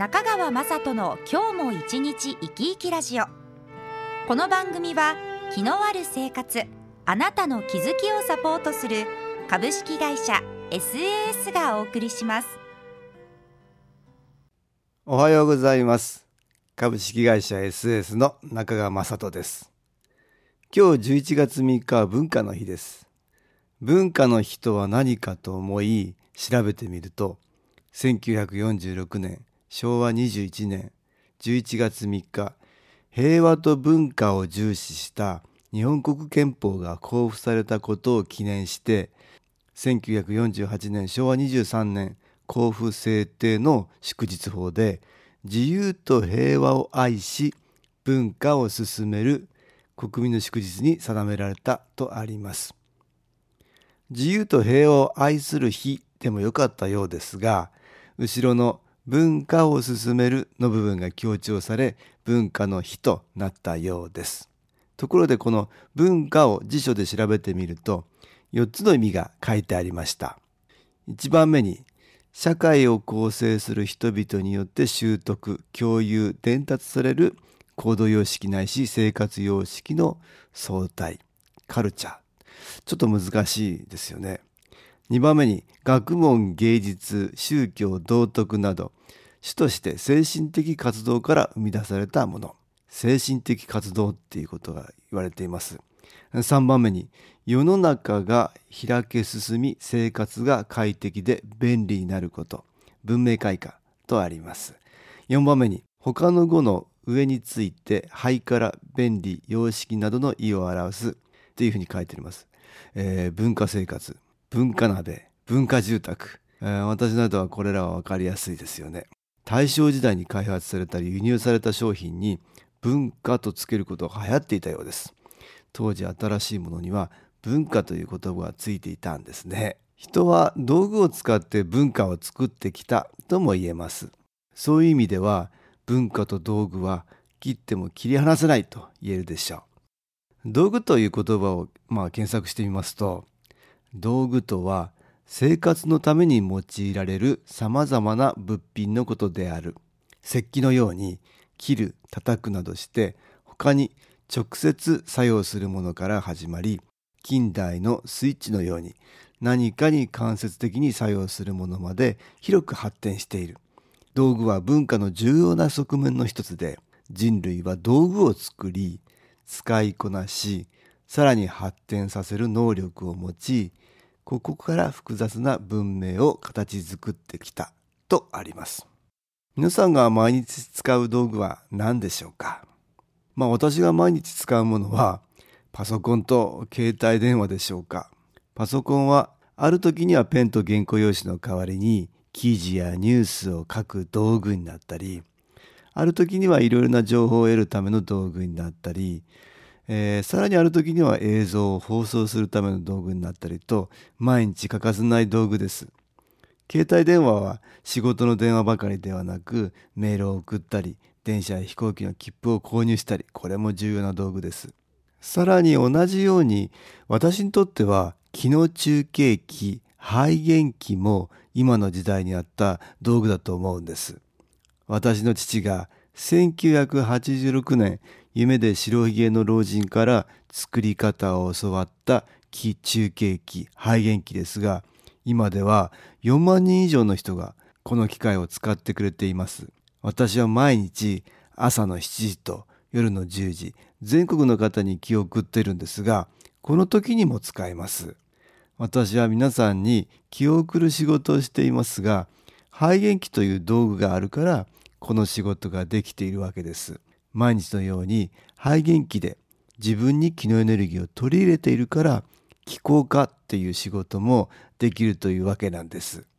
中川雅人の今日も一日生き生きラジオ。この番組は気のある生活あなたの気づきをサポートする株式会社 SAS がお送りします。おはようございます。株式会社 SAS の中川雅人です。今日11月3日は文化の日です。文化の日とは何かと思い調べてみると1946年昭和21年11月3日平和と文化を重視した日本国憲法が公布されたことを記念して1948年昭和23年公布制定の祝日法で自由と平和を愛し文化を進める国民の祝日に定められたとあります。自由と平和を愛する日でもよかったようですが後ろの文化を進めるの部分が強調され文化の日となったようです。ところでこの文化を辞書で調べてみると4つの意味が書いてありました。1番目に社会を構成する人々によって習得、共有、伝達される行動様式ないし生活様式の相対、カルチャー。ちょっと難しいですよね。2番目に学問芸術宗教道徳など主として精神的活動から生み出されたもの。精神的活動っていうことが言われています。3番目に世の中が開け進み生活が快適で便利になること。文明開化とあります。4番目に他の語の上について肺から便利様式などの意を表すというふうに書いてあります、えー、文化生活。文化鍋文化住宅、えー、私などはこれらは分かりやすいですよね。大正時代に開発されたり輸入された商品に文化とつけることが流行っていたようです。当時新しいものには文化という言葉がついていたんですね。人は道具を使って文化を作ってきたとも言えます。そういう意味では文化と道具は切っても切り離せないと言えるでしょう。道具という言葉をまあ検索してみますと道具とは生活のために用いられるさまざまな物品のことである。石器のように切る叩くなどして他に直接作用するものから始まり近代のスイッチのように何かに間接的に作用するものまで広く発展している。道具は文化の重要な側面の一つで人類は道具を作り使いこなしさらに発展させる能力を持ちここから複雑な文明を形作ってきたとあります。皆さんが毎日使う道具は何でしょうか？まあ私が毎日使うものはパソコンと携帯電話でしょうか？パソコンはある時にはペンと原稿用紙の代わりに記事やニュースを書く道具になったりある時にはいろいろな情報を得るための道具になったりえー、さらにある時には映像を放送するための道具になったりと毎日欠かせない道具です。携帯電話は仕事の電話ばかりではなくメールを送ったり電車や飛行機の切符を購入したりこれも重要な道具です。さらに同じように私にとっては機能中継機肺元機も今の時代にあった道具だと思うんです。私の父が1986年夢で白ひげの老人から作り方を教わった気中継機肺元機ですが今では4万人以上の人がこの機械を使ってくれています。私は毎日朝の7時と夜の10時全国の方に気を送ってるんですがこの時にも使えます。私は皆さんに気を送る仕事をしていますが肺元機という道具があるからこの仕事ができているわけです。毎日のように肺元気で自分に気のエネルギーを取り入れているから気候化っていう仕事もできるというわけなんです。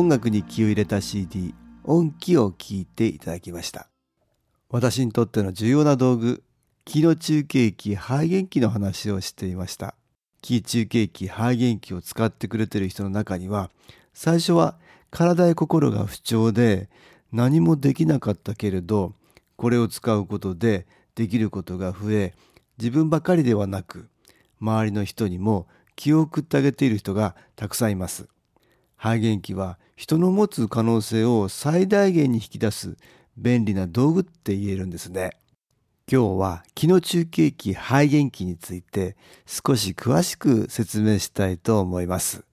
音楽に気を入れた CD 音気を聞いていただきました。私にとっての重要な道具気の中継機肺元気の話をしていました。気中継機肺元気を使ってくれてる人の中には最初は体や心が不調で何もできなかったけれどこれを使うことでできることが増え自分ばかりではなく周りの人にも気を送ってあげている人がたくさんいます。肺元気は人の持つ可能性を最大限に引き出す便利な道具って言えるんですね。今日は気の中継機肺元気について少し詳しく説明したいと思います。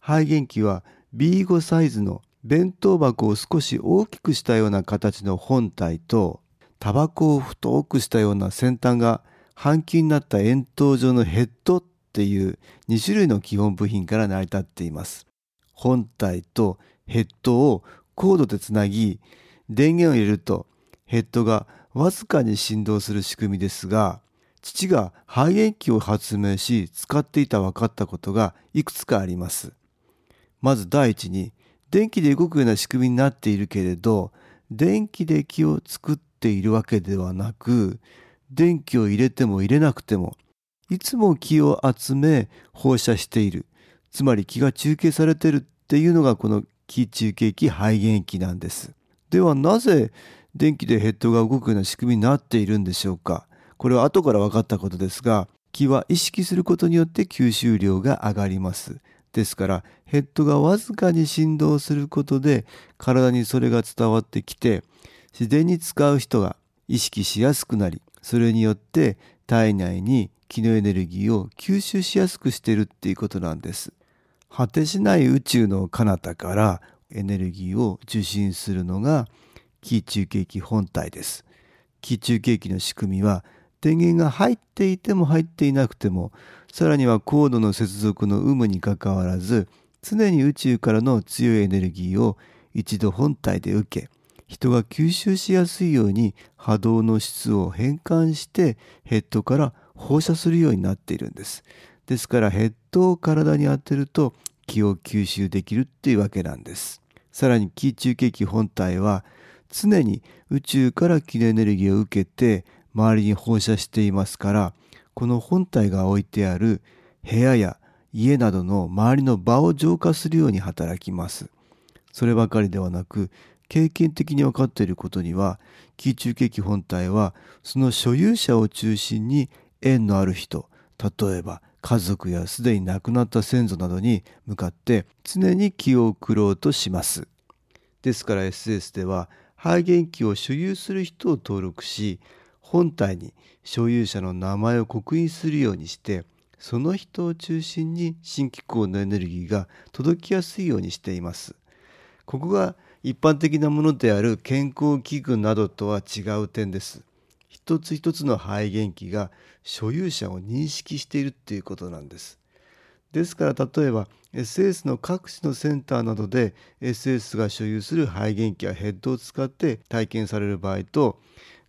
肺元気は B5 サイズの弁当箱を少し大きくしたような形の本体とタバコを太くしたような先端が半球になった円筒状のヘッドっていう2種類の基本部品から成り立っています。本体とヘッドをコードでつなぎ電源を入れるとヘッドがわずかに振動する仕組みですが父が肺元器を発明し使っていた分かったことがいくつかあります。まず第一に電気で動くような仕組みになっているけれど電気で気を作っているわけではなく電気を入れても入れなくてもいつも気を集め放射しているつまり気が中継されているっていうのがこの気中継機肺元気なんです。ではなぜ電気でヘッドが動くような仕組みになっているんでしょうかこれは後から分かったことですが気は意識することによって吸収量が上がります。ですからヘッドがわずかに振動することで体にそれが伝わってきて自然に使う人が意識しやすくなりそれによって体内に気のエネルギーを吸収しやすくしてるっていうことなんです。果てしない宇宙の彼方からエネルギーを受信するのが気中継機本体です。気中継機の仕組みは電源が入っていても入っていなくてもさらにはコードの接続の有無にかかわらず常に宇宙からの強いエネルギーを一度本体で受け人が吸収しやすいように波動の質を変換してヘッドから放射するようになっているんです。ですからヘッドを体に当てると気を吸収できるっていうわけなんです。さらに気中継機本体は常に宇宙から気のエネルギーを受けて周りに放射していますからこの本体が置いてある部屋や家などの周りの場を浄化するように働きます。そればかりではなく経験的に分かっていることには気中継機本体はその所有者を中心に縁のある人例えば家族やすでに亡くなった先祖などに向かって常に気を送ろうとします。ですから SS では肺元気を所有する人を登録し本体に所有者の名前を刻印するようにしてその人を中心に新機構のエネルギーが届きやすいようにしています。ここが一般的なものである健康器具などとは違う点です。一つ一つの肺元気が所有者を認識しているっていうことなんです。ですから例えば SS の各地のセンターなどで SS が所有する肺元気やヘッドを使って体験される場合と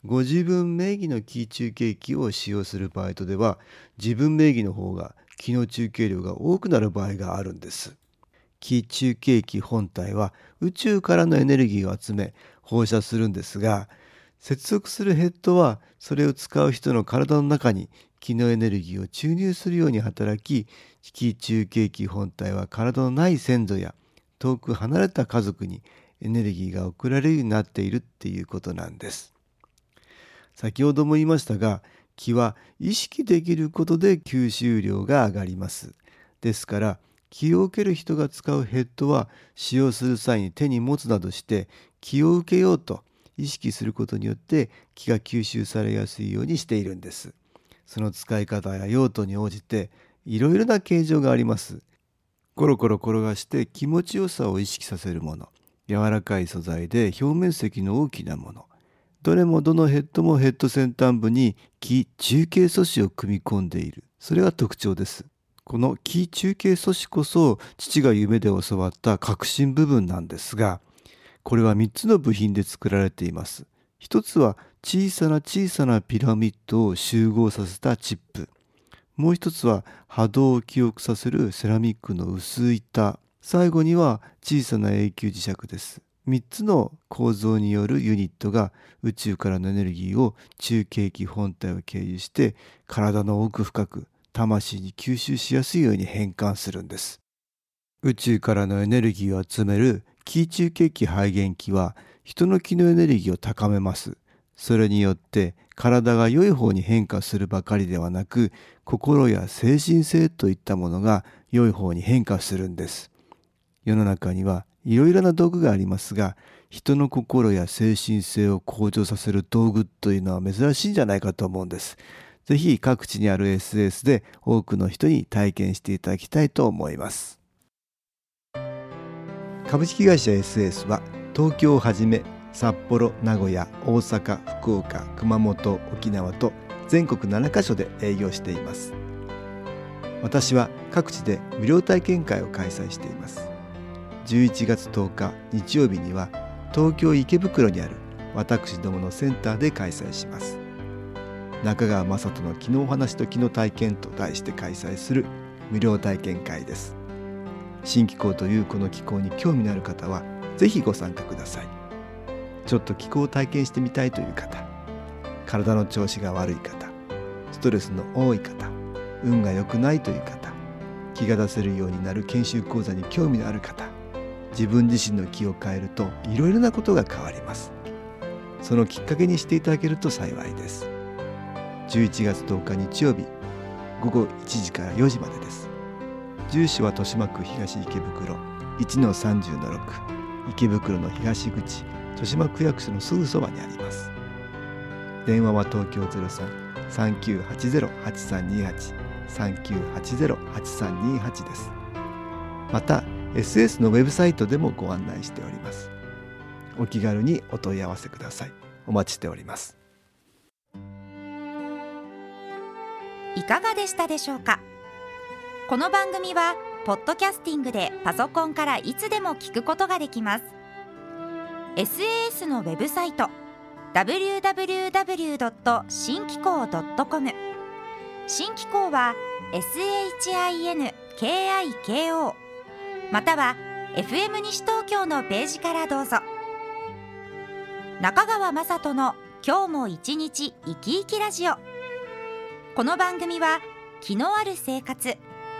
ご自分名義の気ー中継機を使用する場合とでは自分名義の方が気の中継量が多くなる場合があるんです。気中継機本体は宇宙からのエネルギーを集め放射するんですが接続するヘッドはそれを使う人の体の中に気のエネルギーを注入するように働き気中継機本体は体のない先祖や遠く離れた家族にエネルギーが送られるようになっているっていうことなんです。先ほども言いましたが気は意識できることで吸収量が上がります。ですから気を受ける人が使うヘッドは使用する際に手に持つなどして気を受けようと意識することによって気が吸収されやすいようにしているんです。その使い方や用途に応じていろいろな形状があります。コロコロ転がして気持ちよさを意識させるもの。柔らかい素材で表面積の大きなもの。どれもどのヘッドもヘッド先端部に気中継素子を組み込んでいる。それが特徴です。この気中継素子こそ父が夢で教わった核心部分なんですがこれは3つの部品で作られています。一つは小さな小さなピラミッドを集合させたチップ。もう一つは波動を記憶させるセラミックの薄板。最後には小さな永久磁石です3つの構造によるユニットが宇宙からのエネルギーを中継機本体を経由して体の奥深く魂に吸収しやすいように変換するんです宇宙からのエネルギーを集める気中継機肺元機は人の気のエネルギーを高めます。それによって体が良い方に変化するばかりではなく心や精神性といったものが良い方に変化するんです。世の中にはいろいろな道具がありますが人の心や精神性を向上させる道具というのは珍しいんじゃないかと思うんです。ぜひ各地にある SS で多くの人に体験していただきたいと思います。株式会社 SS は東京をはじめ札幌名古屋大阪福岡熊本沖縄と全国7カ所で営業しています。私は各地で無料体験会を開催しています。11月10日日曜日には東京池袋にある私どものセンターで開催します。中川雅人の「昨日お話と昨日体験」と題して開催する無料体験会です。新気候というこの気候に興味のある方はぜひご参加ください。ちょっと気候を体験してみたいという方体の調子が悪い方ストレスの多い方運が良くないという方気が出せるようになる研修講座に興味のある方自分自身の気を変えるといろいろなことが変わります。そのきっかけにしていただけると幸いです。11月10日日曜日午後1時から4時までです。住所は豊島区東池袋。1-30-6池袋の東口。豊島区役所のすぐそばにあります。電話は東京03-3980-8328 3980-8328です。また SS のウェブサイトでもご案内しております。お気軽にお問い合わせください。お待ちしております。いかがでしたでしょうか？この番組はポッドキャスティングでパソコンからいつでも聞くことができます。SAS のウェブサイト www. 新機構 .com 新機構は SHINKIKO または FM 西東京のページからどうぞ。中川雅人の今日も一日生き生きラジオ。この番組は気のある生活